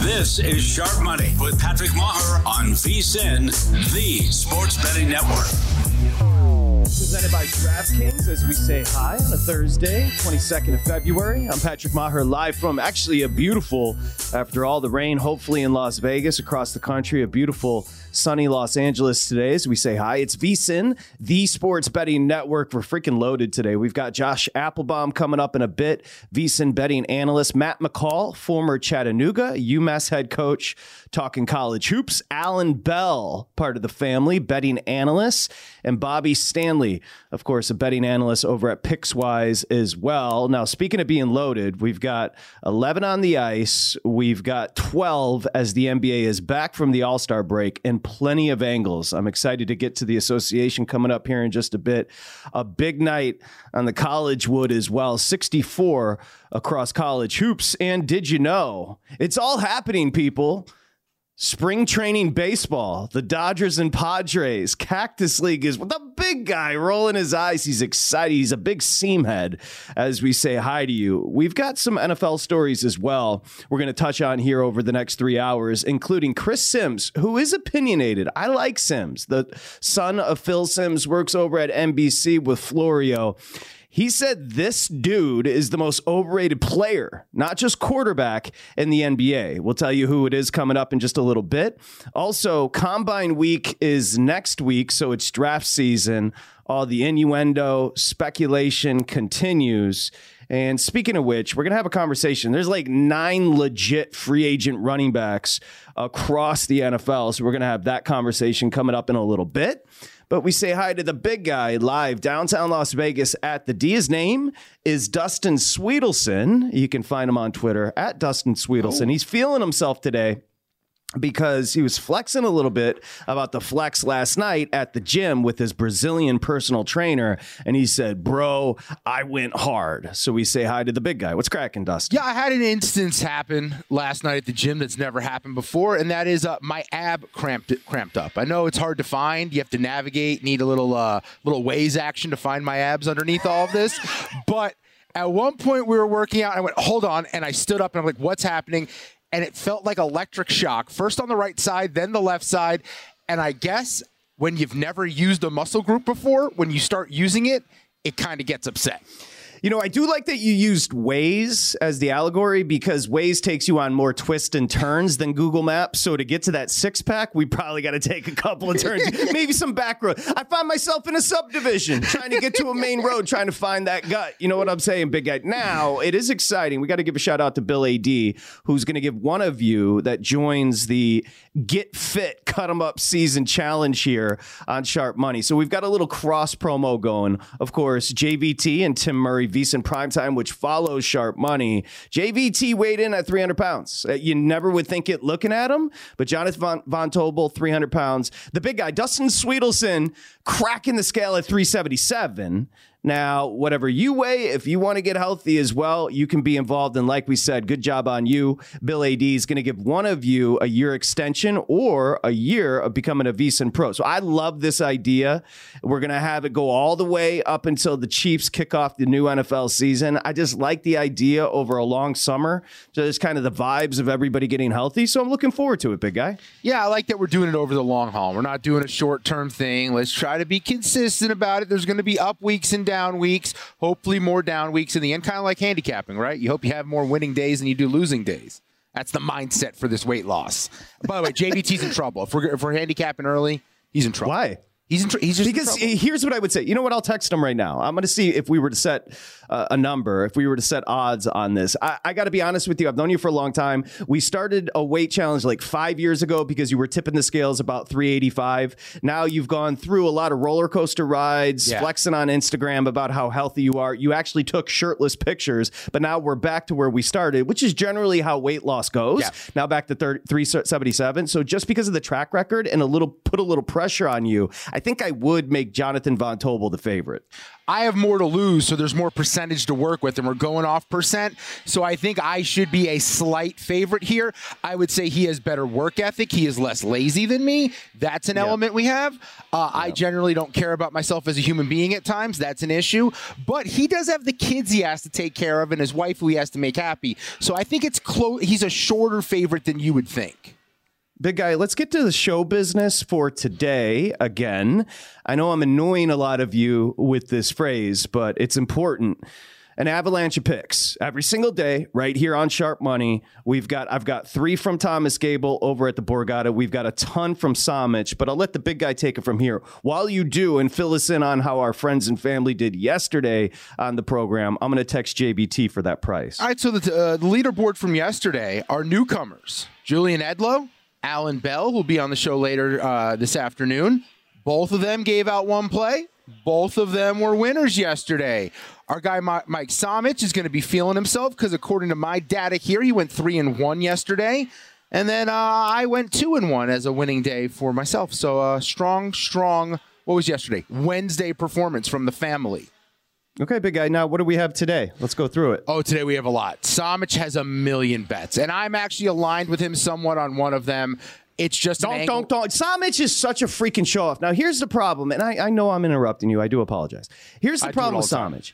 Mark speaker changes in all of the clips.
Speaker 1: This is Sharp Money with Patrick Meagher on VSIN, the Sports Betting Network.
Speaker 2: Presented by DraftKings as we say hi on a Thursday, 22nd of February. I'm Patrick Meagher, live from actually a beautiful, after all the rain, hopefully in Las Vegas, across the country, a beautiful sunny Los Angeles today as we say hi. It's VSIN, the sports betting network. We're freaking loaded today. We've got Josh Appelbaum coming up in a bit, VSIN betting analyst, Matt McCall, former Chattanooga, UMass head coach, talking college hoops, Alan Bell, part of the family, betting analyst, and Bobby Stanley, of course, a betting analyst over at Pickswise as well. Now, speaking of being loaded, we've got 11 on the ice, we've got 12 as the NBA is back from the All Star break, and plenty of angles. I'm excited to get to the association coming up here in just a bit. A big night on the college wood as well 64 across college hoops. And did you know it's all happening, people? Spring training baseball, the Dodgers and Padres, Cactus League is the big guy rolling his eyes. He's excited. He's a big seam head as we say hi to you. We've got some NFL stories as well. We're going to touch on here over the next three hours, including Chris Sims, who is opinionated. I like Sims. The son of Phil Sims works over at NBC with Florio. He said this dude is the most overrated player, not just quarterback in the NBA. We'll tell you who it is coming up in just a little bit. Also, Combine Week is next week, so it's draft season. All the innuendo, speculation continues. And speaking of which, we're going to have a conversation. There's like nine legit free agent running backs across the NFL. So we're going to have that conversation coming up in a little bit. But we say hi to the big guy live downtown Las Vegas at the D. His name is Dustin Swedelson. You can find him on Twitter at Dustin Swedelson. Oh. He's feeling himself today because he was flexing a little bit about the flex last night at the gym with his Brazilian personal trainer. And he said, Bro, I went hard. So we say hi to the big guy. What's cracking, Dustin?
Speaker 3: Yeah, I had an instance happen last night at the gym that's never happened before, and that is uh, my ab cramped cramped up. I know it's hard to find. You have to navigate, need a little uh, little ways action to find my abs underneath all of this. But at one point we were working out, I went, hold on, and I stood up and I'm like, what's happening? And it felt like electric shock. First on the right side, then the left side. And I guess when you've never used a muscle group before, when you start using it, it kind of gets upset.
Speaker 2: You know, I do like that you used Waze as the allegory because Waze takes you on more twists and turns than Google Maps. So to get to that six pack, we probably got to take a couple of turns, maybe some back road. I find myself in a subdivision trying to get to a main road, trying to find that gut. You know what I'm saying, big guy? Now, it is exciting. We got to give a shout out to Bill AD, who's going to give one of you that joins the Get Fit Cut 'em Up season challenge here on Sharp Money. So we've got a little cross promo going. Of course, JVT and Tim Murray VSIN Primetime, which follows Sharp Money. JVT weighed in at 300 pounds. Uh, you never would think it looking at him, but Jonathan Von, Von Tobel, 300 pounds. The big guy, Dustin Swedelson, cracking the scale at 377. Now, whatever you weigh, if you want to get healthy as well, you can be involved. And like we said, good job on you. Bill AD is going to give one of you a year extension or a year of becoming a VSiN Pro. So I love this idea. We're going to have it go all the way up until the Chiefs kick off the new NFL season. I just like the idea over a long summer. Just kind of the vibes of everybody getting healthy. So I'm looking forward to it, big guy.
Speaker 3: Yeah, I like that we're doing it over the long haul. We're not doing a short term thing. Let's try to be consistent about it. There's going to be up weeks and down weeks, hopefully more down weeks in the end, kind of like handicapping, right? You hope you have more winning days than you do losing days. That's the mindset for this weight loss. By the way, JVT's in trouble. If we're, if we're handicapping early, he's in trouble.
Speaker 2: Why?
Speaker 3: He's tr- he's just
Speaker 2: because here's what I would say. You know what? I'll text him right now. I'm going to see if we were to set uh, a number, if we were to set odds on this. I, I got to be honest with you. I've known you for a long time. We started a weight challenge like five years ago because you were tipping the scales about 385. Now you've gone through a lot of roller coaster rides, yeah. flexing on Instagram about how healthy you are. You actually took shirtless pictures, but now we're back to where we started, which is generally how weight loss goes. Yeah. Now back to 30, 377. So just because of the track record and a little put a little pressure on you, I I think I would make Jonathan Von Tobel the favorite.
Speaker 3: I have more to lose, so there's more percentage to work with, and we're going off percent. So I think I should be a slight favorite here. I would say he has better work ethic. He is less lazy than me. That's an yeah. element we have. Uh, yeah. I generally don't care about myself as a human being at times. That's an issue. But he does have the kids he has to take care of and his wife who he has to make happy. So I think it's close. He's a shorter favorite than you would think.
Speaker 2: Big guy, let's get to the show business for today again. I know I'm annoying a lot of you with this phrase, but it's important. An avalanche of picks every single day, right here on Sharp Money. We've got I've got three from Thomas Gable over at the Borgata. We've got a ton from Somich, but I'll let the big guy take it from here. While you do and fill us in on how our friends and family did yesterday on the program, I'm going to text JVT for that price.
Speaker 3: All right, so the, uh, the leaderboard from yesterday are newcomers: Julian Edlow, Alan Bell, who'll be on the show later uh, this afternoon. Both of them gave out one play. Both of them were winners yesterday. Our guy Mike Somich is going to be feeling himself because according to my data here, he went three and one yesterday, and then uh, I went two and one as a winning day for myself. So uh, strong, strong. What was yesterday? Wednesday performance from the family.
Speaker 2: Okay, big guy. Now, what do we have today? Let's go through it.
Speaker 3: Oh, today we have a lot. Somich has a million bets, and I'm actually aligned with him somewhat on one of them. It's just
Speaker 2: don't don't don't. Somich is such a freaking show off. Now, here's the problem, and I, I know I'm interrupting you. I do apologize. Here's the I problem with Somich.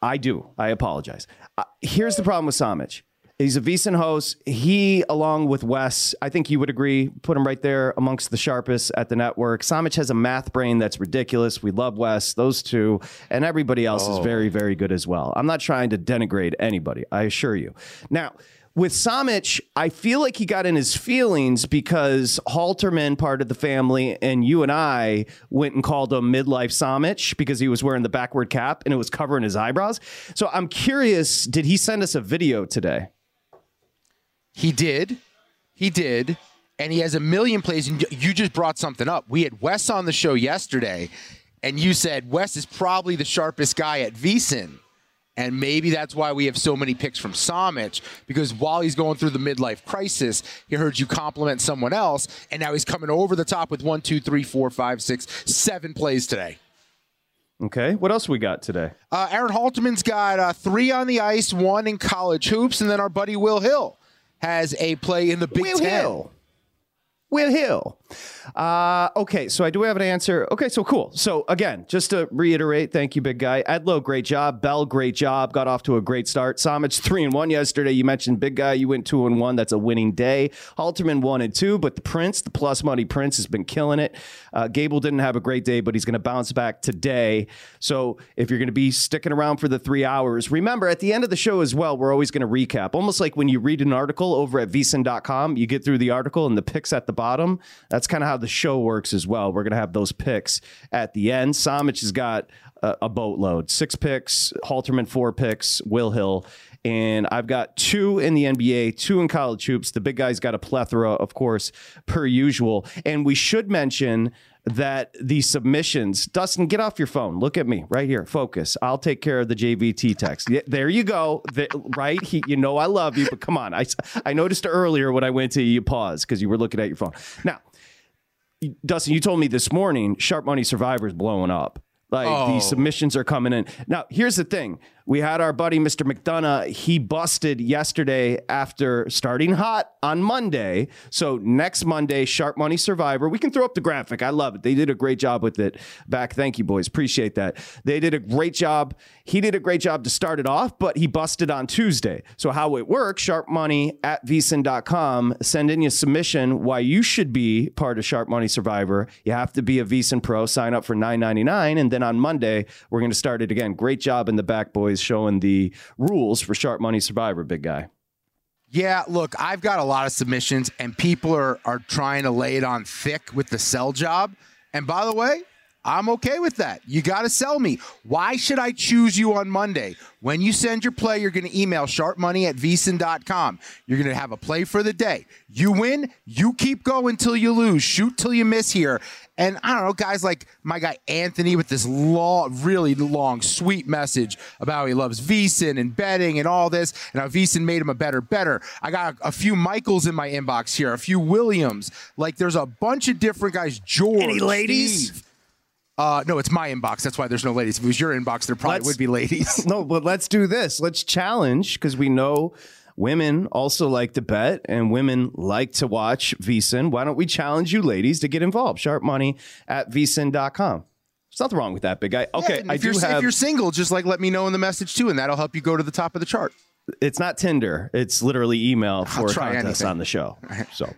Speaker 2: I do. I apologize. Uh, here's the problem with Somich. He's a VSiN host. He, along with Wes, I think you would agree, put him right there amongst the sharpest at the network. Somich has a math brain that's ridiculous. We love Wes, those two, and everybody else oh. is very, very good as well. I'm not trying to denigrate anybody, I assure you. Now, with Somich, I feel like he got in his feelings because Halterman, part of the family, and you and I went and called him midlife Somich because he was wearing the backward cap and it was covering his eyebrows. So I'm curious, did he send us a video today?
Speaker 3: He did. He did. And he has a million plays. And you just brought something up. We had Wes on the show yesterday, and you said Wes is probably the sharpest guy at VSiN. And maybe that's why we have so many picks from Somich, because while he's going through the midlife crisis, he heard you compliment someone else, and now he's coming over the top with one, two, three, four, five, six, seven plays today.
Speaker 2: Okay. What else we got today?
Speaker 3: Uh, Aaron Halterman's got uh, three on the ice, one in college hoops, and then our buddy Will Hill has a play in the Big
Speaker 2: Will
Speaker 3: Ten.
Speaker 2: Hill. Will Hill. Uh, okay, so I do have an answer. Okay, so cool. So again, just to reiterate, thank you, big guy. Edlow, great job. Bell, great job. Got off to a great start. Somich three and one yesterday. You mentioned big guy. You went two and one. That's a winning day. Halterman one and two, but the Prince, the plus money Prince, has been killing it. Uh, Gable didn't have a great day, but he's going to bounce back today. So if you're going to be sticking around for the three hours, remember at the end of the show as well, we're always going to recap. Almost like when you read an article over at vsin.com, you get through the article and the picks at the bottom. That's kind of how the show works as well. We're going to have those picks at the end. Somich has got a, a boatload six picks, Halterman, four picks, Will Hill. And I've got two in the NBA, two in college hoops. The big guy's got a plethora, of course, per usual. And we should mention that the submissions, Dustin, get off your phone. Look at me right here. Focus. I'll take care of the JVT text. There you go. The, right. He, you know I love you, but come on. I, I noticed earlier when I went to you pause because you were looking at your phone. Now, Dustin, you told me this morning Sharp Money Survivor is blowing up. Like
Speaker 3: Oh.
Speaker 2: the submissions are coming in. Now, here's the thing. We had our buddy Mr. McDonough. He busted yesterday after starting hot on Monday. So next Monday, Sharp Money Survivor. We can throw up the graphic. I love it. They did a great job with it back. Thank you, boys. Appreciate that. They did a great job. He did a great job to start it off, but he busted on Tuesday. So how it works, Sharp Money at vsin.com. Send in your submission why you should be part of Sharp Money Survivor. You have to be a vsin pro. Sign up for $9.99. And then on Monday, we're going to start it again. Great job in the back, boys, showing the rules for Sharp Money Survivor, big guy.
Speaker 3: Yeah, look, I've got a lot of submissions, and people are are trying to lay it on thick with the sell job. And by the way, I'm okay with that. You got to sell me. Why should I choose you on Monday? When you send your play, you're going to email sharpmoney at vsin.com. You're going to have a play for the day. You win, you keep going till you lose. Shoot till you miss here. And I don't know, guys like my guy Anthony with this long, really long, sweet message about how he loves VSIN and betting and all this, and how VSIN made him a better better. I got a, a few Michaels in my inbox here, a few Williams. Like there's a bunch of different guys. George,
Speaker 2: Any ladies?
Speaker 3: Steve. Uh, no, it's my inbox. That's why there's no ladies. If it was your inbox, there probably
Speaker 2: Let's-
Speaker 3: would be ladies.
Speaker 2: No, but let's do this. Let's challenge because we know women also like to bet and women like to watch VSIN. Why don't we challenge you ladies to get involved? Sharp money at vsin.com. There's nothing wrong with that, big guy. Okay,
Speaker 3: And
Speaker 2: I
Speaker 3: if
Speaker 2: do
Speaker 3: you're,
Speaker 2: have.
Speaker 3: If you're single, just like let me know in the message too, and that'll help you go to the top of the chart.
Speaker 2: it's not Tinder. It's literally email for a
Speaker 3: try
Speaker 2: contest
Speaker 3: anything.
Speaker 2: on the show. So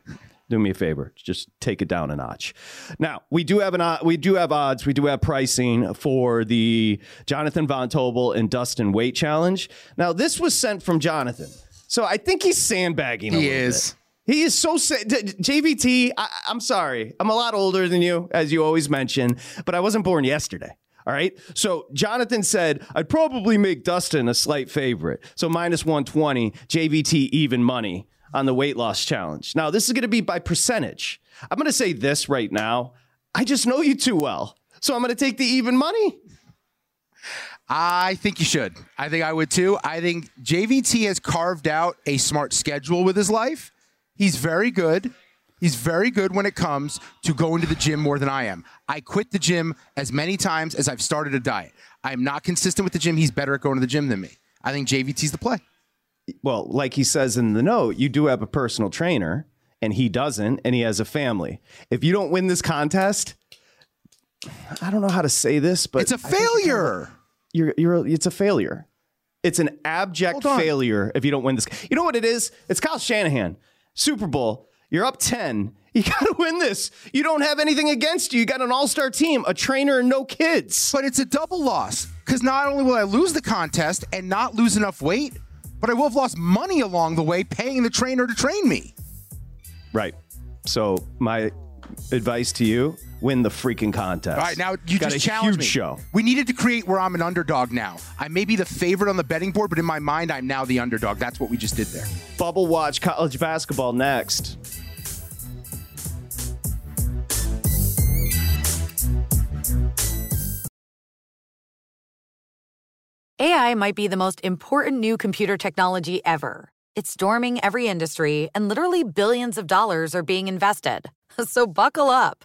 Speaker 2: do me a favor, just take it down a notch. Now we do have an uh, we do have odds, we do have pricing for the Jonathan Von Tobel and Dustin Weight Challenge. Now this was sent from Jonathan, so I think he's sandbagging. A
Speaker 3: He is.
Speaker 2: bit. He is so sa- D- JVT. I, I'm sorry, I'm a lot older than you, as you always mention, but I wasn't born yesterday. All right. So Jonathan said, I'd probably make Dustin a slight favorite. So minus 120, JVT even money on the weight loss challenge. Now, this is going to be by percentage. I'm going to say this right now. I just know you too well. So I'm going to take the even money.
Speaker 3: I think you should. I think I would too. I think JVT has carved out a smart schedule with his life. He's very good. He's very good when it comes to going to the gym more than I am. I quit the gym as many times as I've started a diet. I am not consistent with the gym. He's better at going to the gym than me. I think JVT's the play.
Speaker 2: Well, like he says in the note, you do have a personal trainer and he doesn't, and he has a family. If you don't win this contest, I don't know how to say this, but
Speaker 3: It's a failure.
Speaker 2: You're you're it's a failure. It's an abject failure if you don't win this. You know what it is? It's Kyle Shanahan. Super Bowl. You're up 10. You got to win this. You don't have anything against you. You got an all-star team, a trainer and no kids.
Speaker 3: But it's a double loss because not only will I lose the contest and not lose enough weight, but I will have lost money along the way paying the trainer to train me.
Speaker 2: Right. So, my advice to you, win the freaking contest.
Speaker 3: All right, now you
Speaker 2: got
Speaker 3: just
Speaker 2: a
Speaker 3: challenged
Speaker 2: huge
Speaker 3: me.
Speaker 2: show.
Speaker 3: We needed to create where I'm an underdog now. I may be the favorite on the betting board, but in my mind, I'm now the underdog. That's what we just did there.
Speaker 2: Bubble watch college basketball next.
Speaker 4: AI might be the most important new computer technology ever. It's storming every industry, and literally billions of dollars are being invested. So buckle up.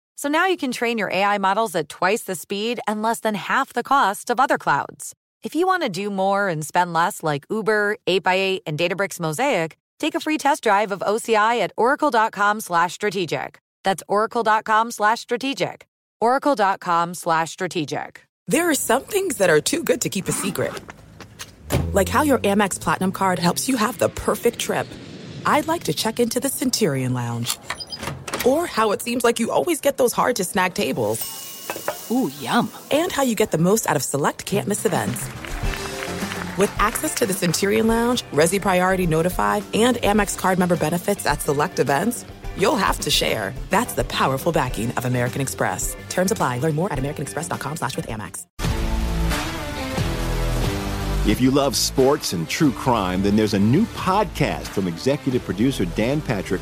Speaker 4: So now you can train your AI models at twice the speed and less than half the cost of other clouds. If you want to do more and spend less like Uber, 8x8, and Databricks Mosaic, take a free test drive of OCI at oracle.com slash strategic. That's oracle.com slash strategic. oracle.com slash strategic.
Speaker 5: There are some things that are too good to keep a secret. Like how your Amex Platinum card helps you have the perfect trip. I'd like to check into the Centurion Lounge. Or how it seems like you always get those hard to snag tables.
Speaker 6: Ooh, yum.
Speaker 5: And how you get the most out of select can't miss events. With access to the Centurion Lounge, Resy Priority Notified, and Amex card member benefits at select events, you'll have to share. That's the powerful backing of American Express. Terms apply. Learn more at americanexpress.com slash with Amex.
Speaker 7: If you love sports and true crime, then there's a new podcast from executive producer Dan Patrick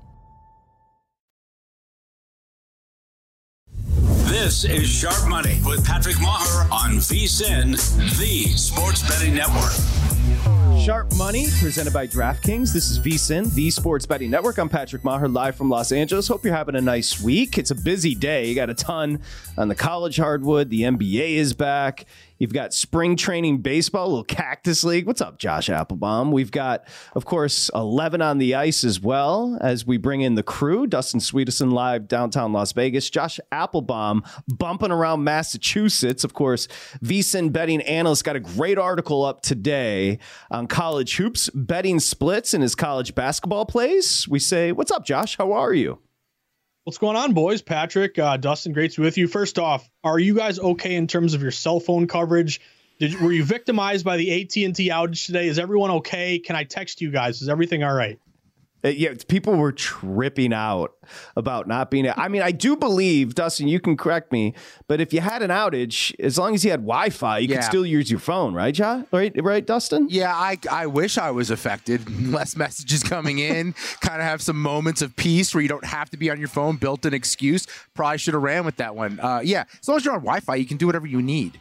Speaker 1: This is Sharp Money with Patrick Meagher on VSIN, the sports betting network.
Speaker 2: Sharp Money, presented by DraftKings. This is VSIN, the Sports Betting Network. I'm Patrick Meagher, live from Los Angeles. Hope you're having a nice week. It's a busy day. You got a ton on the college hardwood. The NBA is back. You've got spring training baseball, little Cactus League. What's up, Josh Appelbaum? We've got, of course, 11 on the ice as well as we bring in the crew. Dustin Swedelson live downtown Las Vegas. Josh Appelbaum bumping around Massachusetts. Of course, VSIN betting analyst got a great article up today on college hoops, betting splits in his college basketball plays. We say, What's up, Josh? How are you?
Speaker 8: What's going on, boys? Patrick, uh, Dustin, great to be with you. First off, are you guys okay in terms of your cell phone coverage? Did were you victimized by the AT and T outage today? Is everyone okay? Can I text you guys? Is everything all right?
Speaker 2: Uh, yeah, people were tripping out about not being. I mean, I do believe, Dustin, you can correct me, but if you had an outage, as long as you had Wi-Fi, you
Speaker 3: Yeah.
Speaker 2: could still use your phone, right, John? Right, right, Dustin?
Speaker 3: Yeah, I, I wish I was affected. Less messages coming in. kind of have some moments of peace where you don't have to be on your phone. Built an excuse. Probably should have ran with that one. Uh, yeah, as long as you're on Wi-Fi, you can do whatever you need.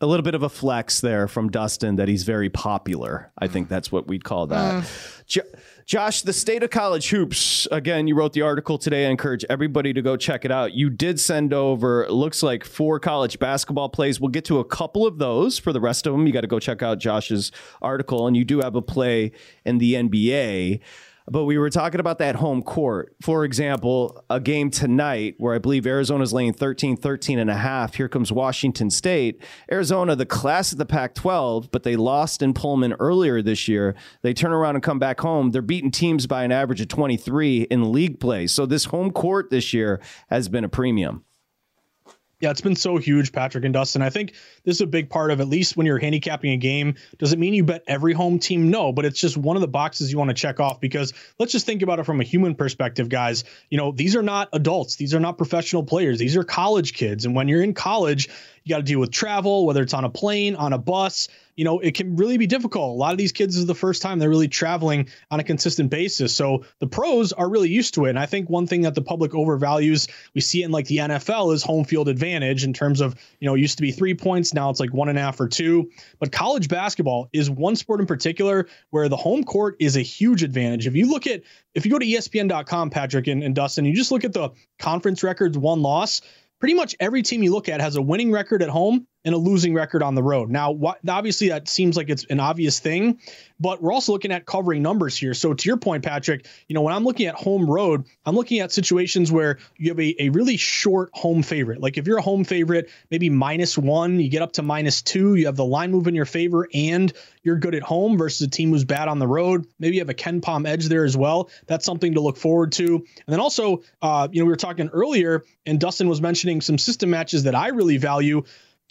Speaker 2: A little bit of a flex there from Dustin that he's very popular. I think that's what we'd call that. Mm. Jo- Josh, the state of college hoops. Again, you wrote the article today. I encourage everybody to go check it out. You did send over, looks like four college basketball plays. We'll get to a couple of those. For the rest of them, you got to go check out Josh's article. And you do have a play in the NBA. But we were talking about that home court. For example, a game tonight where I believe Arizona's laying 13, 13 and a half. Here comes Washington State. Arizona, the class of the Pac 12, but they lost in Pullman earlier this year. They turn around and come back home. They're beating teams by an average of 23 in league play. So this home court this year has been a premium.
Speaker 8: Yeah, it's been so huge, Patrick and Dustin. I think this is a big part of at least when you're handicapping a game. Does it mean you bet every home team? No, but it's just one of the boxes you want to check off because let's just think about it from a human perspective, guys. You know, these are not adults, these are not professional players, these are college kids. And when you're in college, you got to deal with travel, whether it's on a plane, on a bus. You know, it can really be difficult. A lot of these kids is the first time they're really traveling on a consistent basis. So the pros are really used to it. And I think one thing that the public overvalues, we see it in like the NFL, is home field advantage in terms of, you know, used to be three points. Now it's like one and a half or two. But college basketball is one sport in particular where the home court is a huge advantage. If you look at, if you go to ESPN.com, Patrick and, and Dustin, you just look at the conference records, one loss pretty much every team you look at has a winning record at home and a losing record on the road. Now, obviously, that seems like it's an obvious thing, but we're also looking at covering numbers here. So, to your point, Patrick, you know, when I'm looking at home road, I'm looking at situations where you have a, a really short home favorite. Like if you're a home favorite, maybe minus one, you get up to minus two, you have the line move in your favor, and you're good at home versus a team who's bad on the road. Maybe you have a KenPom edge there as well. That's something to look forward to. And then also, uh, you know, we were talking earlier, and Dustin was mentioning some system matches that I really value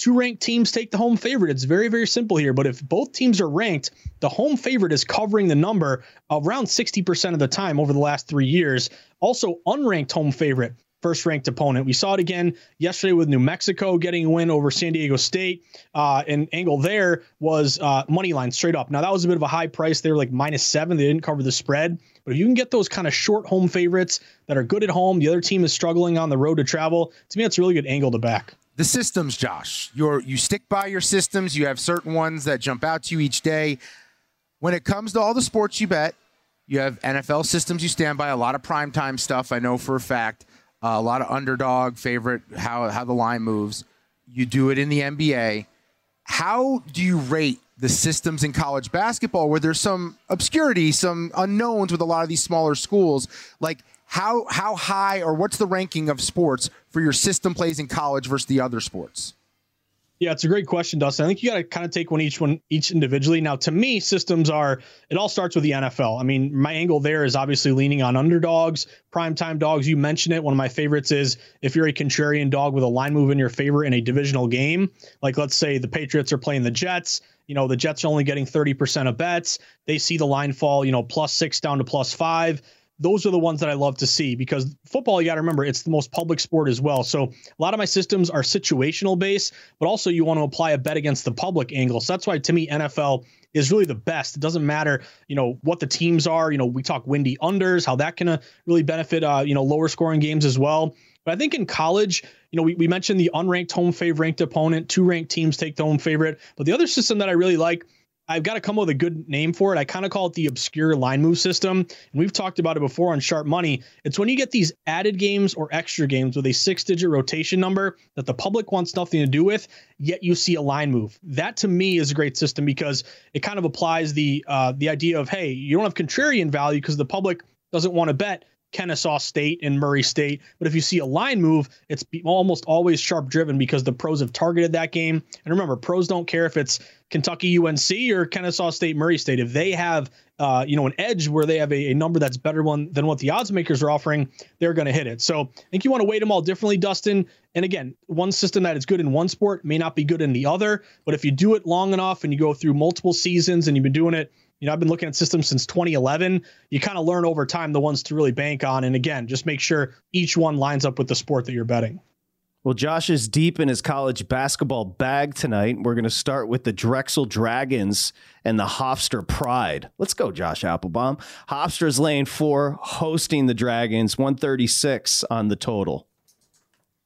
Speaker 8: two ranked teams take the home favorite. It's very, very simple here. But if both teams are ranked, the home favorite is covering the number around 60% of the time over the last three years. Also, unranked home favorite, first ranked opponent. We saw it again yesterday with New Mexico getting a win over San Diego State. Uh, and angle there was uh, money line straight up. Now, that was a bit of a high price. They were like minus seven. They didn't cover the spread. But if you can get those kind of short home favorites that are good at home, the other team is struggling on the road to travel, to me, that's a really good angle to back
Speaker 3: the systems, Josh. You're you stick by your systems. You have certain ones that jump out to you each day. When it comes to all the sports you bet, you have NFL systems you stand by. A lot of primetime stuff. I know for a fact. Uh, a lot of underdog favorite how how the line moves. You do it in the NBA. How do you rate the systems in college basketball where there's some obscurity, some unknowns with a lot of these smaller schools? Like how how high or what's the ranking of sports for your system plays in college versus the other sports?
Speaker 8: Yeah, it's a great question, Dustin. I think you got to kind of take one each one each individually. Now, to me, systems are it all starts with the NFL. I mean, my angle there is obviously leaning on underdogs, primetime dogs. You mentioned it. One of my favorites is if you're a contrarian dog with a line move in your favor in a divisional game, like let's say the Patriots are playing the Jets. You know, the Jets are only getting 30% of bets. They see the line fall, you know, plus six down to plus five those are the ones that I love to see because football, you got to remember, it's the most public sport as well. So a lot of my systems are situational based, but also you want to apply a bet against the public angle. So that's why to me, NFL is really the best. It doesn't matter, you know, what the teams are. You know, we talk windy unders, how that can uh, really benefit, uh, you know, lower scoring games as well. But I think in college, you know, we, we mentioned the unranked home favorite ranked opponent, two ranked teams take the home favorite. But the other system that I really like I've got to come up with a good name for it. I kind of call it the obscure line move system. And we've talked about it before on Sharp Money. It's when you get these added games or extra games with a six digit rotation number that the public wants nothing to do with, yet you see a line move. That to me is a great system because it kind of applies the uh, the idea of, hey, you don't have contrarian value because the public doesn't want to bet Kennesaw State and Murray State. But if you see a line move, it's almost always sharp driven because the pros have targeted that game. And remember, pros don't care if it's Kentucky UNC or Kennesaw State Murray State. If they have uh, you know an edge where they have a, a number that's better one than what the odds makers are offering, they're going to hit it. So I think you want to weight them all differently, Dustin. And again, one system that is good in one sport may not be good in the other. But if you do it long enough and you go through multiple seasons and you've been doing it you know, I've been looking at systems since 2011. You kind of learn over time the ones to really bank on. And again, just make sure each one lines up with the sport that you're betting.
Speaker 2: Well, Josh is deep in his college basketball bag tonight. We're going to start with the Drexel Dragons and the Hofstra Pride. Let's go, Josh Appelbaum. Hofstra's lane four, hosting the Dragons, 136 on the total.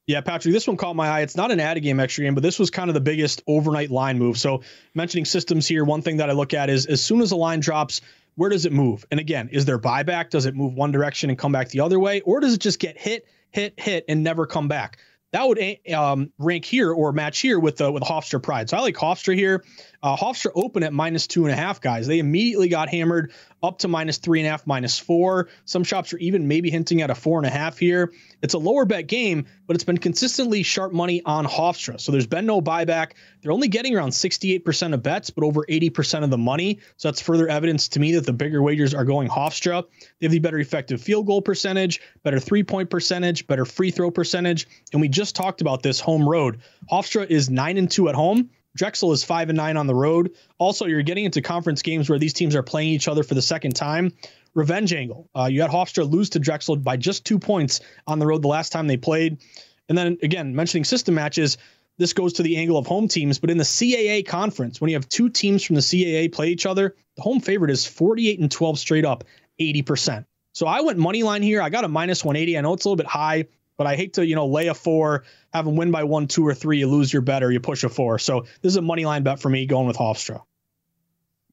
Speaker 8: Yeah, Patrick, this one caught my eye. It's not an added game, extra game, but this was kind of the biggest overnight line move. So, mentioning systems here, one thing that I look at is as soon as a line drops, where does it move? And again, is there buyback? Does it move one direction and come back the other way? Or does it just get hit, hit, hit, and never come back? That would um, rank here or match here with uh, with Hofstra Pride. So I like Hofstra here. Uh, Hofstra open at minus two and a half, guys. They immediately got hammered up to minus three and a half, minus four. Some shops are even maybe hinting at a four and a half here. It's a lower bet game, but it's been consistently sharp money on Hofstra. So there's been no buyback. They're only getting around 68% of bets, but over 80% of the money. So that's further evidence to me that the bigger wagers are going Hofstra. They have the better effective field goal percentage, better three point percentage, better free throw percentage. And we just talked about this home road. Hofstra is nine and two at home. Drexel is five and nine on the road. Also, you're getting into conference games where these teams are playing each other for the second time. Revenge angle. Uh, you had Hofstra lose to Drexel by just two points on the road the last time they played. And then again, mentioning system matches, this goes to the angle of home teams. But in the CAA conference, when you have two teams from the CAA play each other, the home favorite is 48 and 12 straight up, 80%. So I went money line here. I got a minus 180. I know it's a little bit high, but I hate to, you know, lay a four, have them win by one, two, or three. You lose your bet or you push a four. So this is a money line bet for me going with Hofstra.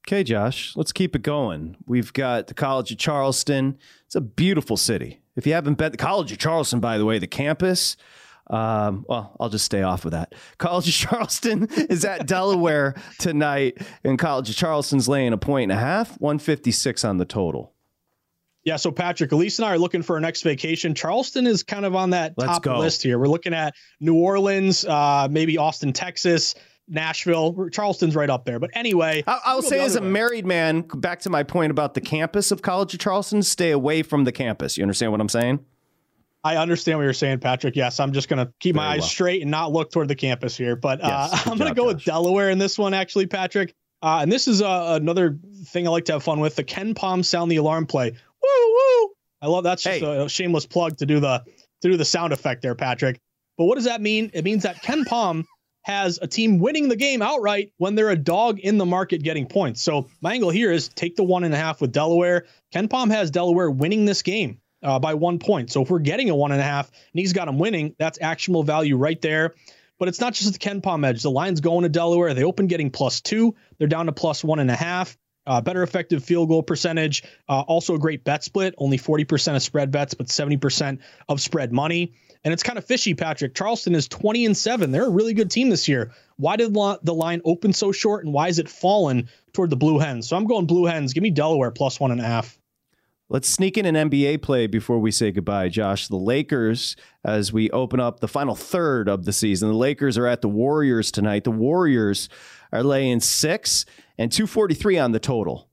Speaker 2: Okay, Josh, let's keep it going. We've got the College of Charleston. It's a beautiful city. If you haven't been, the College of Charleston, by the way, the campus. Um, well, I'll just stay off of that. College of Charleston is at Delaware tonight, and College of Charleston's laying a point and a half, 156 on the total.
Speaker 8: Yeah, so Patrick, Elise and I are looking for our next vacation. Charleston is kind of on that Let's top go. list here. We're looking at New Orleans, uh, maybe Austin, Texas, Nashville. Charleston's right up there. But anyway,
Speaker 2: I'll, I'll say as a way. married man, back to my point about the campus of College of Charleston, stay away from the campus. You understand what I'm saying?
Speaker 8: I understand what you're saying, Patrick. Yes, I'm just going to keep Very my eyes well. straight and not look toward the campus here. But uh, yes, I'm going to go Josh. with Delaware in this one, actually, Patrick. Uh, and this is uh, another thing I like to have fun with the KenPom sound the alarm play woo woo. I love that's just hey. a shameless plug to do the to do the sound effect there, Patrick. But what does that mean? It means that KenPom has a team winning the game outright when they're a dog in the market getting points. So my angle here is take the one and a half with Delaware. KenPom has Delaware winning this game uh, by one point. So if we're getting a one and a half and he's got them winning, that's actionable value right there. But it's not just the KenPom edge. The line's going to Delaware. They open getting plus two. They're down to plus one and a half. Uh, better effective field goal percentage. Uh, also a great bet split, only 40% of spread bets, but 70% of spread money. And it's kind of fishy, Patrick. Charleston is 20 and 7. They're a really good team this year. Why did the line open so short and why is it fallen toward the Blue Hens? So I'm going Blue Hens. Give me Delaware plus one and a half.
Speaker 2: Let's sneak in an NBA play before we say goodbye, Josh. The Lakers, as we open up the final third of the season, the Lakers are at the Warriors tonight. The Warriors are laying six and 243 on the total.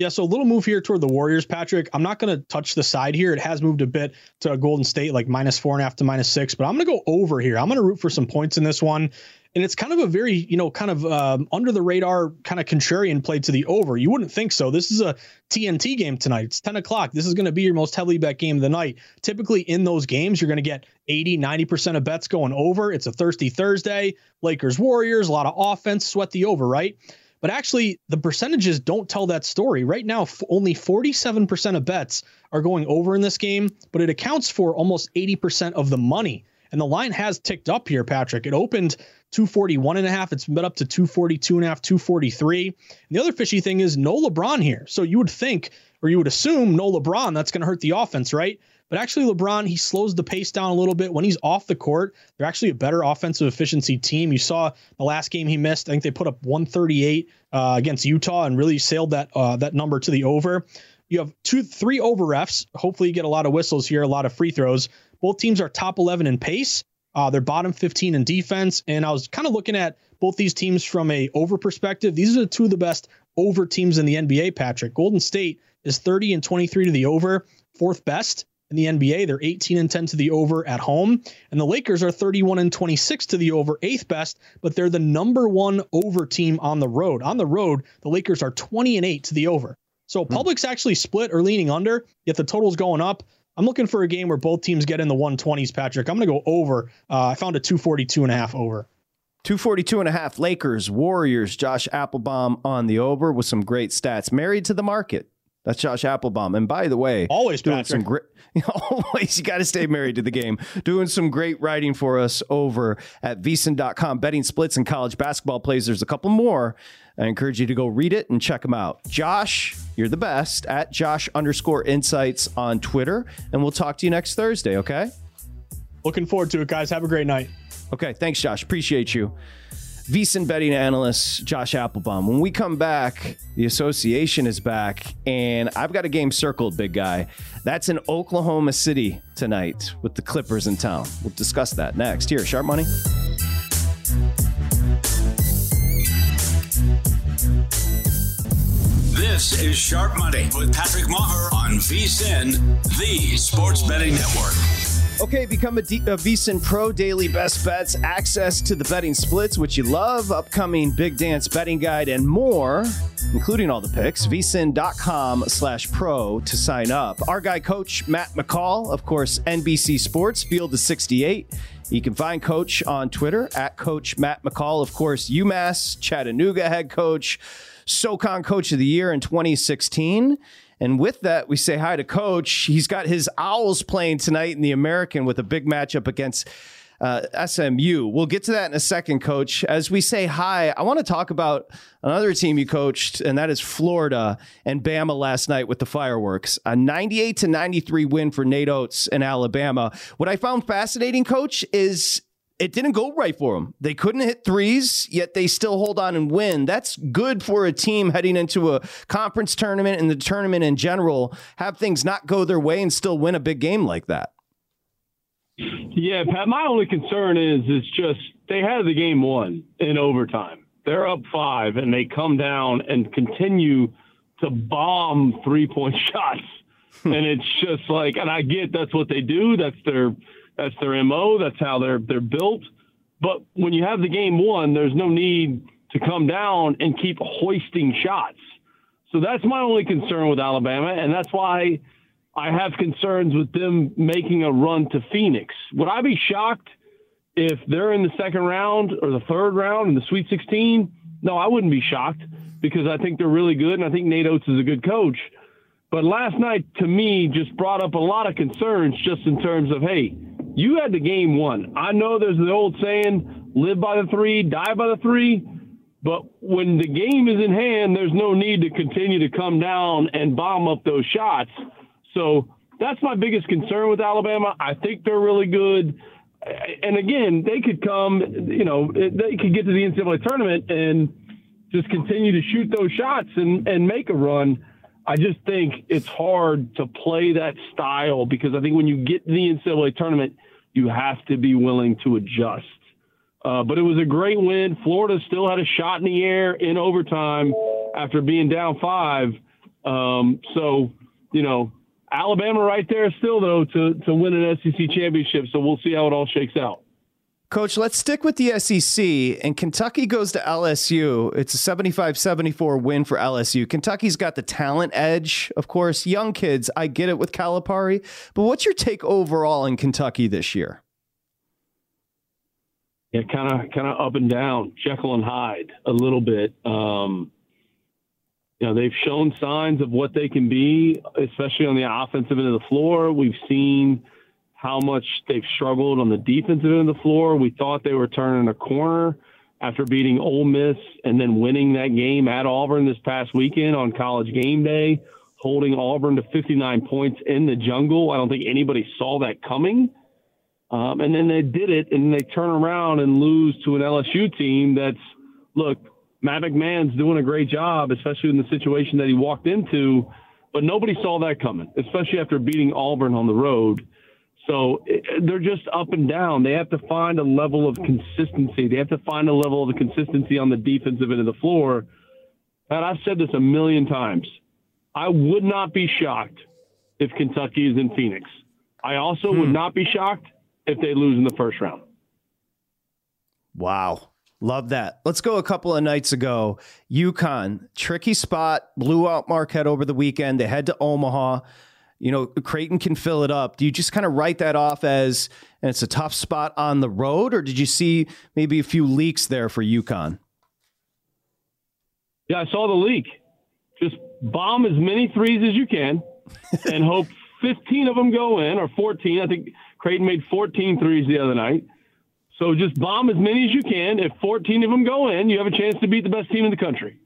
Speaker 8: Yeah, so a little move here toward the Warriors, Patrick. I'm not going to touch the side here. It has moved a bit to Golden State, like minus four and a half to minus six, but I'm going to go over here. I'm going to root for some points in this one and it's kind of a very you know kind of um, under the radar kind of contrarian play to the over. You wouldn't think so. This is a tnt game tonight. It's 10 o'clock. This is going to be your most heavily bet game of the night. Typically in those games you're going to get 80 90% of bets going over. It's a thirsty thursday. Lakers warriors a lot of offense. Sweat the over right but actually the percentages don't tell that story right now f- only 47% of bets are going over in this game but it accounts for almost 80% of the money and the line has ticked up here patrick it opened 241 and a half. It's been up to 242 and a half, 243. And the other fishy thing is no LeBron here. So you would think, or you would assume no LeBron, that's going to hurt the offense, right? But actually, LeBron, he slows the pace down a little bit. When he's off the court, they're actually a better offensive efficiency team. You saw the last game he missed. I think they put up 138 uh, against Utah and really sailed that uh, that number to the over. You have two, three over refs. Hopefully, you get a lot of whistles here, a lot of free throws. Both teams are top 11 in pace. Uh, they're bottom 15 in defense. And I was kind of looking at both these teams from a over perspective. These are two of the best over teams in the NBA, Patrick. Golden State is 30 and 23 to the over, fourth best in the NBA. They're 18 and 10 to the over at home. And the Lakers are 31 and 26 to the over, eighth best, but they're the number one over team on the road. On the road, the Lakers are 20 and 8 to the over. So hmm. public's actually split or leaning under, yet the total's going up. I'm looking for a game where both teams get in the 120s, Patrick. I'm going to go over. Uh, I found a 242 and a half over.
Speaker 2: 242 and a half Lakers, Warriors, Josh Appelbaum on the over with some great stats. Married to the market. That's Josh Appelbaum. And by the way,
Speaker 8: always
Speaker 2: doing Patrick. some great always you got to stay married to the game. Doing some great writing for us over at vsin.com. Betting splits and college basketball plays. There's a couple more. I encourage you to go read it and check them out. Josh, you're the best at Josh underscore insights on Twitter. And we'll talk to you next Thursday, okay?
Speaker 8: Looking forward to it, guys. Have a great night.
Speaker 2: Okay. Thanks, Josh. Appreciate you. VSIN betting analyst Josh Appelbaum. When we come back, the association is back, and I've got a game circled, big guy. That's in Oklahoma City tonight with the Clippers in town. We'll discuss that next here. Sharp Money.
Speaker 1: This is Sharp Money with Patrick Meagher on VSIN, the sports betting network.
Speaker 2: Okay, become a, D- a VSIN Pro Daily Best Bets, access to the betting splits, which you love, upcoming Big Dance betting guide, and more, including all the picks. VSIN.com slash pro to sign up. Our guy, Coach Matt McCall, of course, NBC Sports, Field of 68. You can find Coach on Twitter at Coach Matt McCall. Of course, UMass Chattanooga head coach, SoCon Coach of the Year in 2016. And with that, we say hi to Coach. He's got his Owls playing tonight in the American with a big matchup against uh, SMU. We'll get to that in a second, Coach. As we say hi, I want to talk about another team you coached, and that is Florida and Bama last night with the fireworks. A 98 to 93 win for Nate Oats in Alabama. What I found fascinating, Coach, is it didn't go right for them. They couldn't hit threes, yet they still hold on and win. That's good for a team heading into a conference tournament and the tournament in general. Have things not go their way and still win a big game like that.
Speaker 9: Yeah, Pat. My only concern is it's just they had the game won in overtime. They're up five and they come down and continue to bomb three point shots. and it's just like, and I get that's what they do. That's their that's their mo. That's how they're they're built. But when you have the game won, there's no need to come down and keep hoisting shots. So that's my only concern with Alabama, and that's why I have concerns with them making a run to Phoenix. Would I be shocked if they're in the second round or the third round in the Sweet 16? No, I wouldn't be shocked because I think they're really good, and I think Nate Oats is a good coach. But last night, to me, just brought up a lot of concerns just in terms of, hey, you had the game won. I know there's the old saying, live by the three, die by the three. But when the game is in hand, there's no need to continue to come down and bomb up those shots. So that's my biggest concern with Alabama. I think they're really good. And again, they could come, you know, they could get to the NCAA tournament and just continue to shoot those shots and, and make a run. I just think it's hard to play that style because I think when you get to the NCAA tournament, you have to be willing to adjust. Uh, but it was a great win. Florida still had a shot in the air in overtime after being down five. Um, so, you know, Alabama right there still, though, to, to win an SEC championship. So we'll see how it all shakes out.
Speaker 2: Coach, let's stick with the SEC. And Kentucky goes to LSU. It's a 75 74 win for LSU. Kentucky's got the talent edge, of course. Young kids, I get it with Calipari. But what's your take overall in Kentucky this year?
Speaker 9: Yeah, kind of, kind of up and down, Jekyll and Hyde a little bit. Um, you know, they've shown signs of what they can be, especially on the offensive end of the floor. We've seen how much they've struggled on the defensive end of the floor. We thought they were turning a corner after beating Ole Miss and then winning that game at Auburn this past weekend on college game day, holding Auburn to 59 points in the jungle. I don't think anybody saw that coming. Um, and then they did it, and they turn around and lose to an LSU team that's, look, Matt McMahon's doing a great job, especially in the situation that he walked into, but nobody saw that coming, especially after beating Auburn on the road. So they're just up and down. They have to find a level of consistency. They have to find a level of consistency on the defensive end of the floor. And I've said this a million times. I would not be shocked if Kentucky is in Phoenix. I also hmm. would not be shocked if they lose in the first round.
Speaker 2: Wow. Love that. Let's go a couple of nights ago. UConn, tricky spot, blew out Marquette over the weekend. They head to Omaha you know, Creighton can fill it up. Do you just kind of write that off as and it's a tough spot on the road, or did you see maybe a few leaks there for UConn?
Speaker 9: Yeah, I saw the leak. Just bomb as many threes as you can and hope 15 of them go in or 14. I think Creighton made 14 threes the other night. So just bomb as many as you can. If 14 of them go in, you have a chance to beat the best team in the country.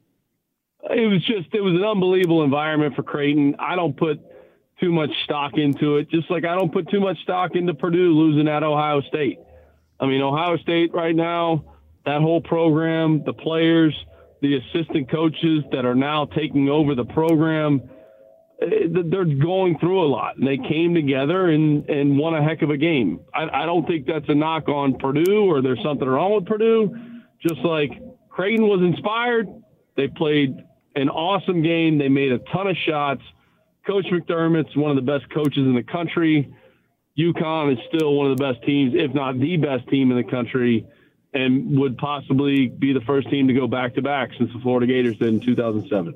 Speaker 9: It was just, it was an unbelievable environment for Creighton. I don't put – too much stock into it. Just like I don't put too much stock into Purdue losing at Ohio State. I mean, Ohio State right now, that whole program, the players, the assistant coaches that are now taking over the program, eh, they're going through a lot. And they came together and, and won a heck of a game. I, I don't think that's a knock on Purdue or there's something wrong with Purdue. Just like Creighton was inspired, they played an awesome game. They made a ton of shots Coach McDermott's one of the best coaches in the country. UConn is still one of the best teams, if not the best team in the country, and would possibly be the first team to go back to back since the Florida Gators did in 2007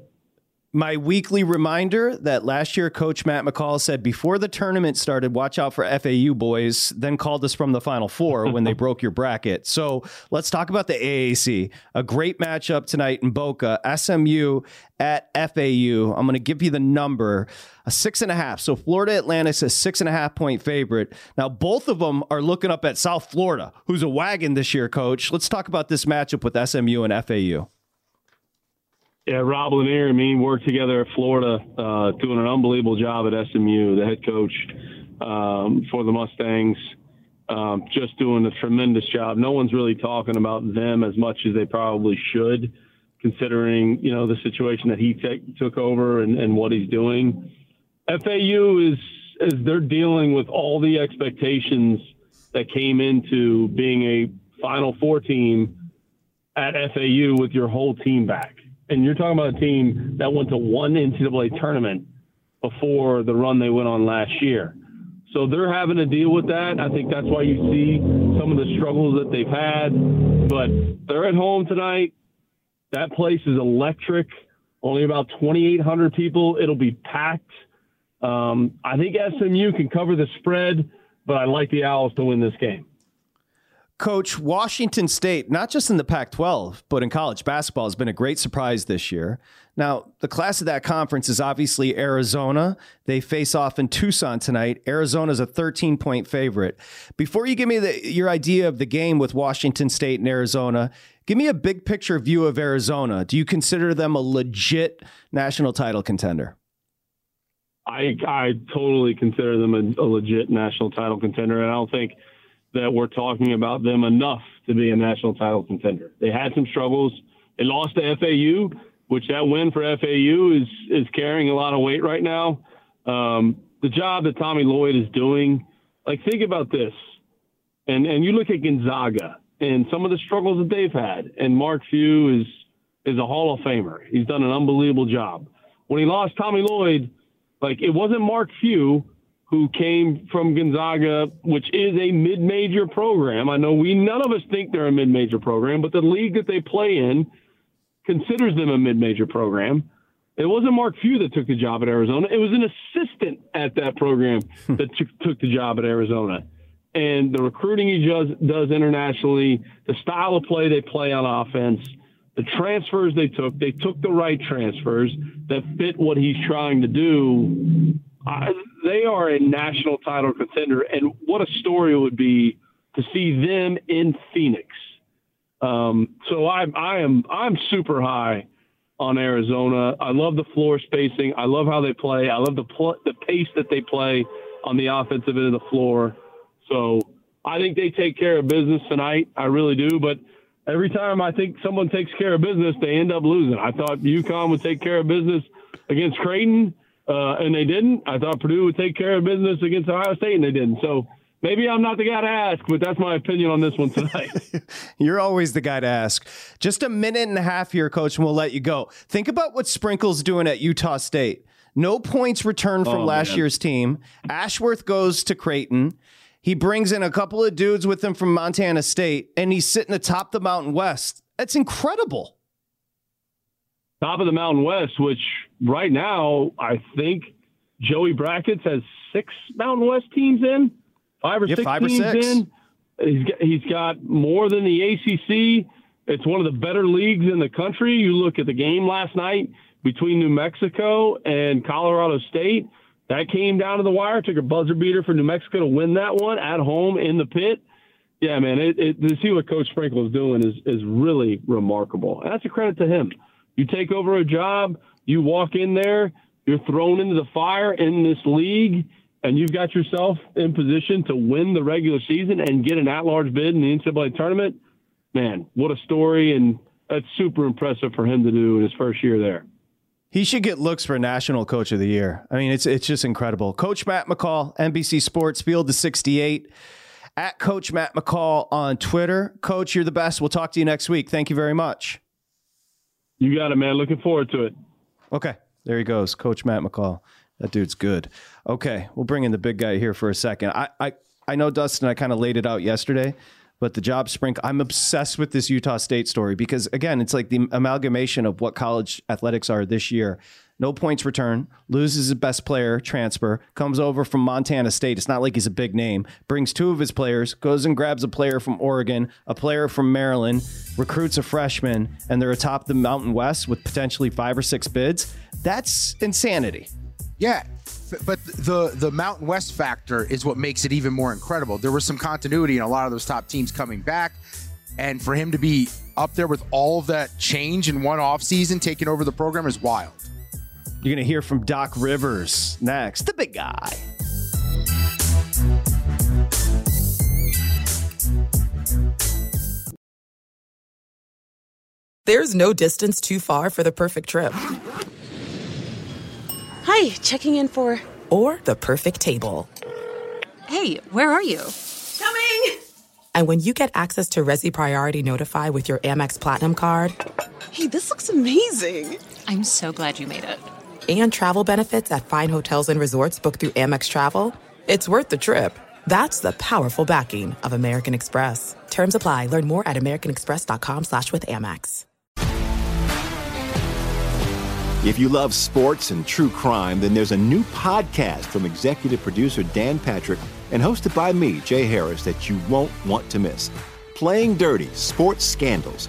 Speaker 2: my weekly reminder that last year coach Matt McCall said before the tournament started, watch out for FAU boys, then called us from the final four when they broke your bracket. So let's talk about the AAC. A great matchup tonight in Boca, SMU at FAU. I'm going to give you the number, a six and a half. So Florida Atlantic's a six and a half point favorite. Now, both of them are looking up at South Florida, who's a wagon this year, coach. Let's talk about this matchup with SMU and FAU.
Speaker 9: Yeah, Rob Lanier and me worked together at Florida, uh, doing an unbelievable job at SMU, the head coach um, for the Mustangs. Um, just doing a tremendous job. No one's really talking about them as much as they probably should, considering you know the situation that he t- took over and, and what he's doing. FAU is as they're dealing with all the expectations that came into being a Final Four team at FAU with your whole team back and you're talking about a team that went to one NCAA tournament before the run they went on last year. So they're having to deal with that. I think that's why you see some of the struggles that they've had. But they're at home tonight. That place is electric. Only about 2,800 people. It'll be packed. Um, I think SMU can cover the spread, but I like the Owls to win this game.
Speaker 2: Coach, Washington State, not just in the Pac 12, but in college basketball, has been a great surprise this year. Now, the class of that conference is obviously Arizona. They face off in Tucson tonight. Arizona is a 13 point favorite. Before you give me the, your idea of the game with Washington State and Arizona, give me a big picture view of Arizona. Do you consider them a legit national title contender?
Speaker 9: I, I totally consider them a, a legit national title contender. And I don't think that we're talking about them enough to be a national title contender. They had some struggles. They lost to FAU. which that win for FAU is is carrying a lot of weight right now. Um, the job that Tommy Lloyd is doing, like think about this, and and you look at Gonzaga and some of the struggles that they've had, and Mark Few is is a Hall of Famer. He's done an unbelievable job. When he lost Tommy Lloyd, like it wasn't Mark Few who came from Gonzaga, which is a mid-major program. I know we none of us think they're a mid-major program, but the league that they play in considers them a mid-major program. It wasn't Mark Few that took the job at Arizona. It was an assistant at that program hmm. that t- took the job at Arizona. And the recruiting he does, does internationally, the style of play they play on offense, the transfers they took, they took the right transfers that fit what he's trying to do. Uh, they are a national title contender, and what a story it would be to see them in Phoenix. Um, so I, I am I'm super high on Arizona. I love the floor spacing. I love how they play. I love the pl- the pace that they play on the offensive end of the floor. So I think they take care of business tonight. I really do. But every time I think someone takes care of business, they end up losing. I thought UConn would take care of business against Creighton, uh, and they didn't. I thought Purdue would take care of business against Ohio State, and they didn't. So maybe I'm not the guy to ask, but that's my opinion on this one tonight.
Speaker 2: You're always the guy to ask. Just a minute and a half here, coach, and we'll let you go. Think about what Sprinkle's doing at Utah State. No points returned from
Speaker 9: Oh,
Speaker 2: last
Speaker 9: man.
Speaker 2: year's team. Ashworth goes to Creighton. He brings in a couple of dudes with him from Montana State, and he's sitting atop the Mountain West. That's incredible.
Speaker 9: Top of the Mountain West, which right now I think Joey Brackets has six Mountain West teams in, five or
Speaker 2: Yeah,
Speaker 9: six
Speaker 2: five or
Speaker 9: teams
Speaker 2: six.
Speaker 9: in. He's got, he's got more than the ACC. It's one of the better leagues in the country. You look at the game last night between New Mexico and Colorado State. That came down to the wire. Took a buzzer beater for New Mexico to win that one at home in the pit. Yeah, man, it, it, to see what Coach Sprinkle is doing is is really remarkable. And that's a credit to him. You take over a job, you walk in there, you're thrown into the fire in this league, and you've got yourself in position to win the regular season and get an at-large bid in the NCAA tournament. Man, what a story! And that's super impressive for him to do in his first year there.
Speaker 2: He should get looks for National Coach of the Year. I mean, it's it's just incredible. Coach Matt McCall, NBC Sports, Field to 68. At Coach Matt McCall on Twitter. Coach, you're the best. We'll talk to you next week. Thank you very much.
Speaker 9: You got it, man. Looking forward to it.
Speaker 2: Okay, there he goes, Coach Matt McCall. That dude's good. Okay, we'll bring in the big guy here for a second. I I, I know Dustin. I kind of laid it out yesterday, but the job sprinkle. I'm obsessed with this Utah State story because again, it's like the amalgamation of what college athletics are this year. No points return, loses his best player, transfer, comes over from Montana State. It's not like he's a big name. Brings two of his players, goes and grabs a player from Oregon, a player from Maryland, recruits a freshman, and they're atop the Mountain West with potentially five or six bids. That's insanity.
Speaker 3: Yeah, but the the Mountain West factor is what makes it even more incredible. There was some continuity in a lot of those top teams coming back, and for him to be up there with all of that change in one offseason, taking over the program is wild.
Speaker 2: You're going to hear from Doc Rivers next, the big guy.
Speaker 5: There's no distance too far for the perfect trip.
Speaker 10: Hi, checking in for.
Speaker 5: Or the perfect table.
Speaker 6: Hey, where are you?
Speaker 10: Coming!
Speaker 5: And when you get access to Resy Priority Notify with your Amex Platinum card
Speaker 10: Hey, this looks amazing!
Speaker 6: I'm so glad you made it.
Speaker 5: And travel benefits at fine hotels and resorts booked through Amex Travel, it's worth the trip. That's the powerful backing of American Express. Terms apply. Learn more at americanexpress.com slash with Amex.
Speaker 7: If you love sports and true crime, then there's a new podcast from executive producer Dan Patrick and hosted by me, Jay Harris, that you won't want to miss. Playing Dirty Sports Scandals.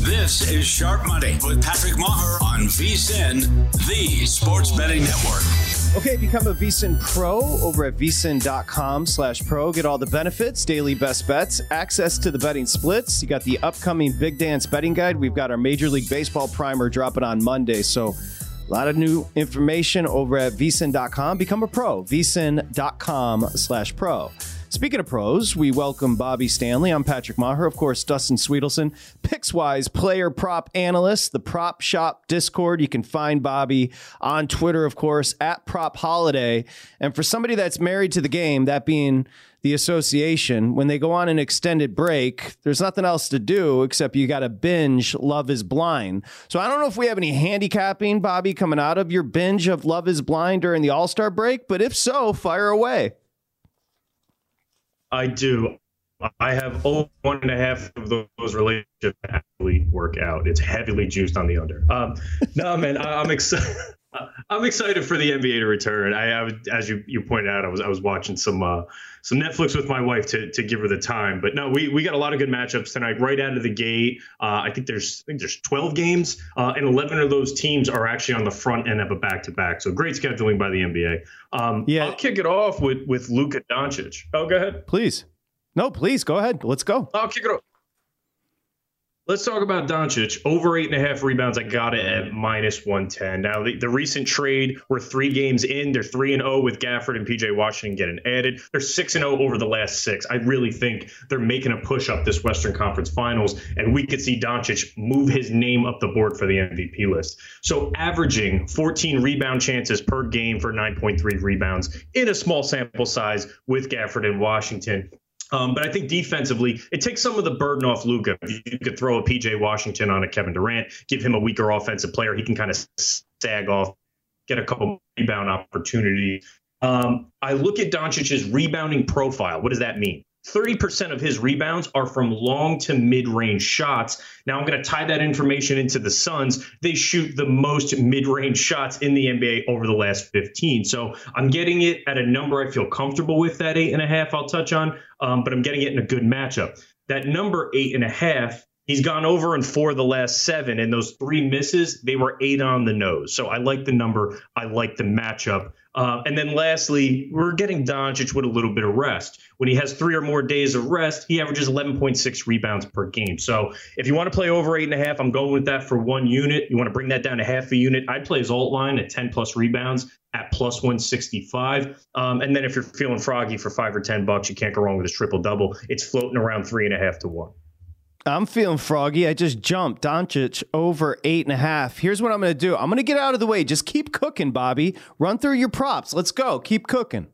Speaker 1: This is Sharp Money with Patrick Meagher on VSIN, the sports betting network.
Speaker 2: Okay, become a VSIN Pro over at vsin.com slash pro. Get all the benefits, daily best bets, access to the betting splits. You got the upcoming Big Dance betting guide. We've got our Major League Baseball primer dropping on Monday. So a lot of new information over at vsin.com. Become a pro, vsin.com slash pro. Speaking of pros, we welcome Bobby Stanley. I'm Patrick Meagher. Of course, Dustin Swedelson, PicksWise player prop analyst, the Prop Shop Discord. You can find Bobby on Twitter, of course, at Prop Holiday. And for somebody that's married to the game, that being the association, when they go on an extended break, there's nothing else to do except you got to binge Love is Blind. So I don't know if we have any handicapping, Bobby, coming out of your binge of Love is Blind during the All Star break, but if so, fire away.
Speaker 11: I do. I have one and a half of those relationships actually work out. It's heavily juiced on the under. Um, no, man, I, am excited. I'm excited for the NBA to return. I, I, as you you pointed out, I was I was watching some uh, some Netflix with my wife to to give her the time. But no, we we got a lot of good matchups tonight, right out of the gate. Uh, I think there's I think there's 12 games, uh, and 11 of those teams are actually on the front end of a back to back. So great scheduling by the NBA. Um, yeah, I'll kick it off with with Luka Doncic. Oh, go ahead,
Speaker 2: please. No, please go ahead. Let's go.
Speaker 11: I'll kick it off. Let's talk about Doncic. Over eight and a half rebounds. I got it at minus 110. Now, the, the recent trade, we're three games in. They're 3 and 0 with Gafford and PJ Washington getting added. They're 6 and 0 over the last six. I really think they're making a push up this Western Conference Finals, and we could see Doncic move his name up the board for the MVP list. So, averaging 14 rebound chances per game for 9.3 rebounds in a small sample size with Gafford and Washington. Um, but I think defensively, it takes some of the burden off Luka. You could throw a PJ Washington on a Kevin Durant, give him a weaker offensive player. He can kind of sag off, get a couple rebound opportunities. Um, I look at Doncic's rebounding profile. What does that mean? 30% of his rebounds are from long to mid range shots. Now, I'm going to tie that information into the Suns. They shoot the most mid range shots in the NBA over the last 15. So I'm getting it at a number I feel comfortable with, that eight and a half I'll touch on, um, but I'm getting it in a good matchup. That number eight and a half He's gone over in four of the last seven, and those three misses, they were eight on the nose. So I like the number. I like the matchup. Uh, and then lastly, we're getting Doncic with a little bit of rest. When he has three or more days of rest, he averages 11.6 rebounds per game. So if you want to play over eight and a half, I'm going with that for one unit. You want to bring that down to half a unit. I'd play his alt line at 10 plus rebounds at plus 165. Um, and then if you're feeling froggy for five or 10 bucks, you can't go wrong with his triple double. It's floating around three and a half to one.
Speaker 2: I'm feeling froggy. I just jumped Doncic over eight and a half. Here's what I'm going to do. I'm going to get out of the way. Just keep cooking, Bobby. Run through your props. Let's go. Keep cooking.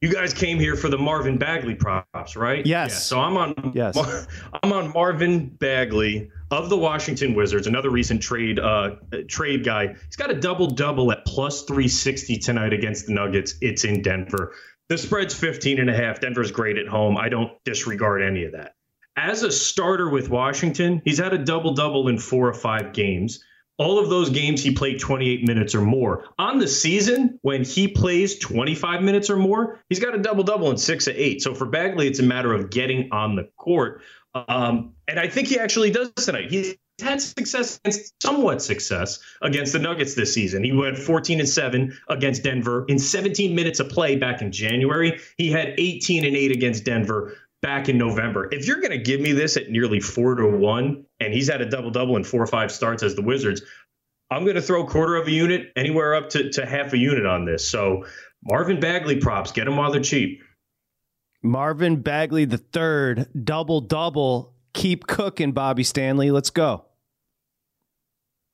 Speaker 11: You guys came here for the Marvin Bagley props, right?
Speaker 2: Yes.
Speaker 11: Yeah, so I'm on.
Speaker 2: Yes.
Speaker 11: I'm on Marvin Bagley of the Washington Wizards, another recent trade uh, trade guy. He's got a double double at plus 360 tonight against the Nuggets. It's in Denver. The spread's 15 and a half. Denver's great at home. I don't disregard any of that. As a starter with Washington, he's had a double double in four or five games. All of those games, he played 28 minutes or more. On the season, when he plays 25 minutes or more, he's got a double double in six of eight. So for Bagley, it's a matter of getting on the court. Um, and I think he actually does tonight. He's had success somewhat success against the Nuggets this season. He went 14 and 7 against Denver in 17 minutes of play back in January. He had 18 and 8 against Denver back in November. If you're going to give me this at nearly four to one, and he's had a double double in four or five starts as the Wizards, I'm going to throw a quarter of a unit, anywhere up to, to half a unit on this. So Marvin Bagley props. Get them while they're cheap.
Speaker 2: Marvin Bagley the third, double double. Keep cooking, Bobby Stanley. Let's go.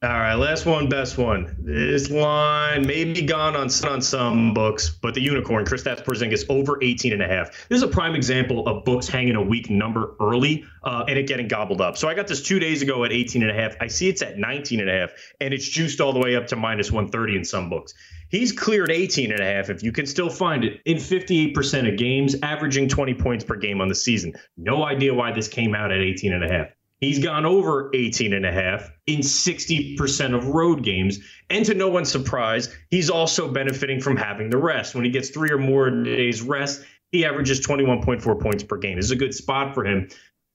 Speaker 11: All right, last one, best one. This line may be gone on, on some books, but the unicorn, Kristaps Porzingis, over 18 and a half. This is a prime example of books hanging a weak number early uh, and it getting gobbled up. So I got this two days ago at 18 and a half. I see it's at 19 and a half, and it's juiced all the way up to minus 130 in some books. He's cleared 18 and a half, if you can still find it, in 58% of games, averaging 20 points per game on the season. No idea why this came out at 18 and a half. He's gone over 18 and a half in 60% of road games. And to no one's surprise, he's also benefiting from having the rest. When he gets three or more days rest, he averages 21.4 points per game. This is a good spot for him.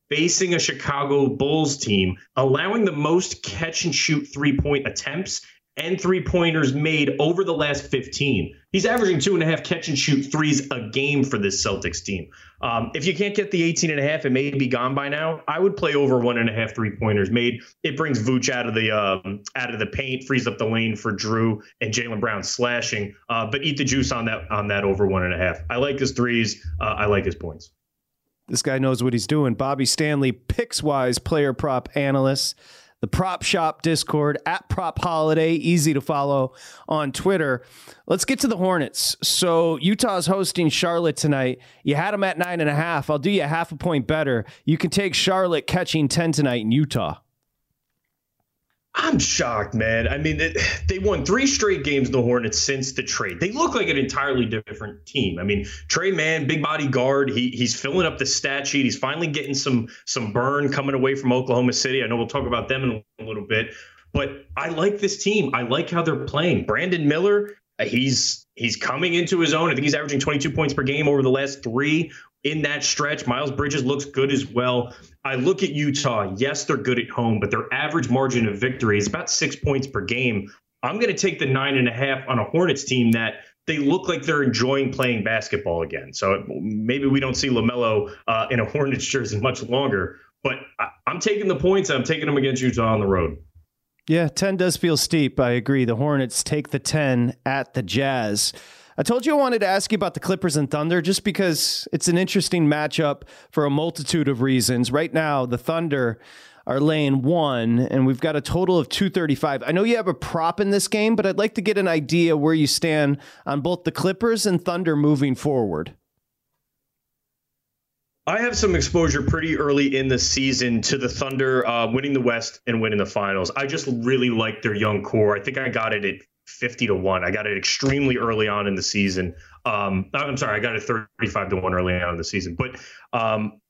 Speaker 11: Facing a Chicago Bulls team, allowing the most catch and shoot three point attempts and three pointers made over the last 15. He's averaging two and a half catch and shoot threes a game for this Celtics team. Um, if you can't get the 18 and a half, it may be gone by now. I would play over one and a half three pointers made. It brings Vooch out of the um, out of the paint, frees up the lane for Jrue and Jaylen Brown slashing. Uh, but eat the juice on that on that over one and a half. I like his threes. Uh, I like his points.
Speaker 2: This guy knows what he's doing. Bobby Stanley, Pickswise player prop analyst the Prop Shop Discord at Prop Holiday, easy to follow on Twitter. Let's get to the Hornets. So Utah's hosting Charlotte tonight. You had them at nine and a half. I'll do you a half a point better. You can take Charlotte catching ten tonight in Utah.
Speaker 11: I'm shocked, man. I mean, they, they won three straight games, in the Hornets, since the trade. They look like an entirely different team. I mean, Tre Mann, big body guard, he, he's filling up the stat sheet. He's finally getting some some burn coming away from Oklahoma City. I know we'll talk about them in a little bit, but I like this team. I like how they're playing. Brandon Miller, uh, he's he's coming into his own. I think he's averaging 22 points per game over the last three in that stretch. Miles Bridges looks good as well. I look at Utah. Yes, they're good at home, but their average margin of victory is about six points per game. I'm going to take the nine and a half on a Hornets team that they look like they're enjoying playing basketball again. So maybe we don't see LaMelo uh, in a Hornets jersey much longer, but I, I'm taking the points. I'm taking them against Utah on the road.
Speaker 2: Yeah, 10 does feel steep. I agree. The Hornets take the 10 at the Jazz. I told you I wanted to ask you about the Clippers and Thunder just because it's an interesting matchup for a multitude of reasons. Right now, the Thunder are laying one, and we've got a total of 235. I know you have a prop in this game, but I'd like to get an idea where you stand on both the Clippers and Thunder moving forward.
Speaker 11: I have some exposure pretty early in the season to the Thunder uh, winning the West and winning the finals. I just really like their young core. I think I got it at 50 to 1. I got it extremely early on in the season. Um, I'm sorry, I got it 35 to 1 early on in the season. But um,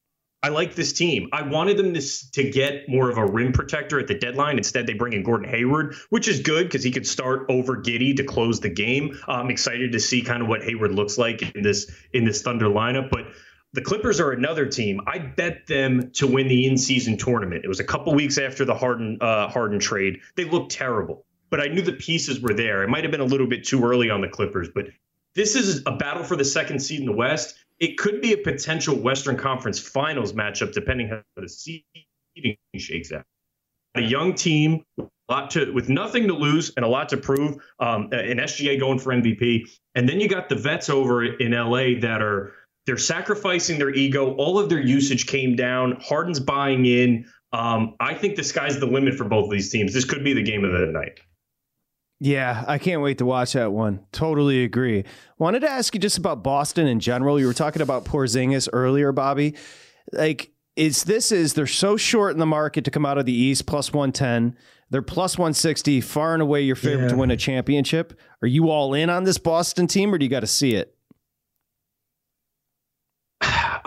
Speaker 11: I like this team. I wanted them to, to get more of a rim protector at the deadline. Instead, they bring in Gordon Hayward, which is good because he could start over Giddey to close the game. I'm excited to see kind of what Hayward looks like in this in this Thunder lineup. But the Clippers are another team. I bet them to win the in-season tournament. It was a couple weeks after the Harden uh, Harden trade. They looked terrible but I knew the pieces were there. It might have been a little bit too early on the Clippers, but this is a battle for the second seed in the West. It could be a potential Western Conference Finals matchup, depending how the seeding shakes out. A young team, a lot to with nothing to lose and a lot to prove. Um, an SGA going for MVP, and then you got the vets over in LA that are they're sacrificing their ego. All of their usage came down. Harden's buying in. Um, I think the sky's the limit for both of these teams. This could be the game of the night.
Speaker 2: Yeah, I can't wait to watch that one. Totally agree. Wanted to ask you just about Boston in general. You were talking about Porzingis earlier, Bobby. Like, is this is they're so short in the market to come out of the East plus 110. They're plus 160, far and away your favorite yeah. to win a championship. Are you all in on this Boston team or do you got to see it?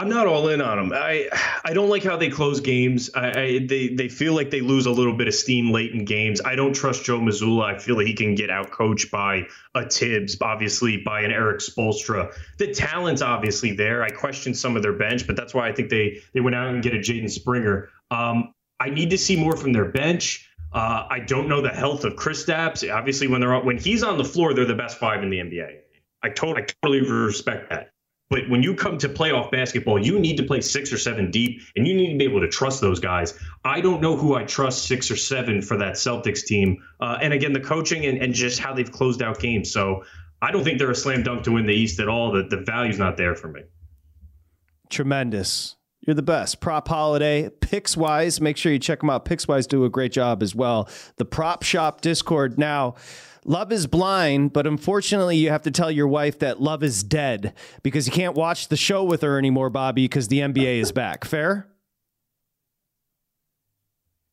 Speaker 11: I'm not all in on them. I I don't like how they close games. I, I, they they feel like they lose a little bit of steam late in games. I don't trust Joe Mazzulla. I feel like he can get out coached by a Thibs, obviously by an Erik Spoelstra. The talent's obviously there. I question some of their bench, but that's why I think they they went out and get a Jaden Springer. Um, I need to see more from their bench. Uh, I don't know the health of Chris Kristaps. Obviously, when they're when he's on the floor, they're the best five in the NBA. I, to- I totally respect that. But when you come to playoff basketball, you need to play six or seven deep, and you need to be able to trust those guys. I don't know who I trust six or seven for that Celtics team. Uh, and again, the coaching and, and just how they've closed out games. So I don't think they're a slam dunk to win the East at all. The, the value's not there for me.
Speaker 2: Tremendous. You're the best. Prop Holiday, Pickswise. Make sure you check them out. Pickswise do a great job as well. The Prop Shop Discord. Now, love is blind, but unfortunately, you have to tell your wife that love is dead because you can't watch the show with her anymore, Bobby, because the NBA is back. Fair?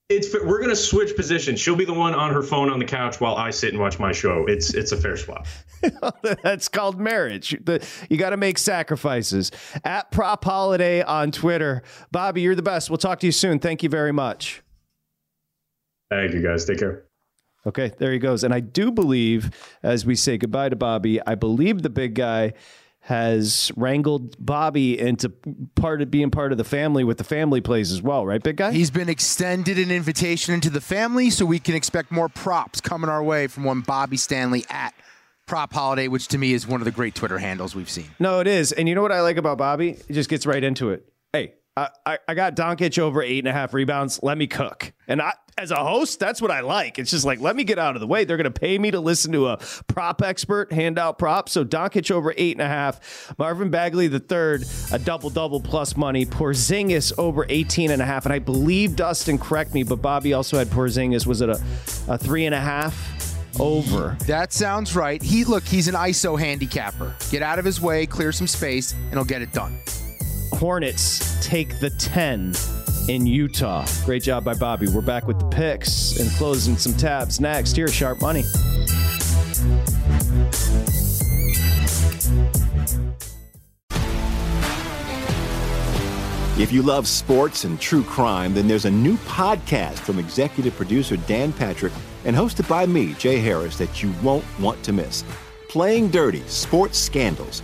Speaker 11: It's we're gonna switch positions. She'll be the one on her phone on the couch while I sit and watch my show. It's it's a fair swap.
Speaker 2: That's called marriage. The, you got to make sacrifices. At Prop Holiday on Twitter, Bobby, you're the best. We'll talk to you soon. Thank you very much.
Speaker 11: Thank you, guys. Take care.
Speaker 2: Okay, there he goes. And I do believe, as we say goodbye to Bobby, I believe the big guy has wrangled Bobby into part of being part of the family with the family plays as well, right, big guy?
Speaker 3: He's been extended an invitation into the family, so we can expect more props coming our way from one Bobby Stanley at Prop Holiday, which to me is one of the great Twitter handles we've seen.
Speaker 2: No, it is. And you know what I like about Bobby? He just gets right into it. I, I got Doncic over eight and a half rebounds. Let me cook. And I, as a host, that's what I like. It's just like, let me get out of the way. They're going to pay me to listen to a prop expert hand out props. So Doncic over eight and a half. Marvin Bagley the third, a double double plus money. Porzingis over 18 and a half. And I believe Dustin, correct me, but Bobby also had Porzingis. Was it a, a three and a half? Over.
Speaker 3: That sounds right. He look, he's an ISO handicapper. Get out of his way, clear some space, and he'll get it done.
Speaker 2: Hornets take the 10 in Utah. Great job by Bobby. We're back with the picks and closing some tabs next. Here, Sharp Money.
Speaker 7: If you love sports and true crime, then there's a new podcast from executive producer Dan Patrick and hosted by me, Jay Harris, that you won't want to miss. Playing Dirty Sports Scandals.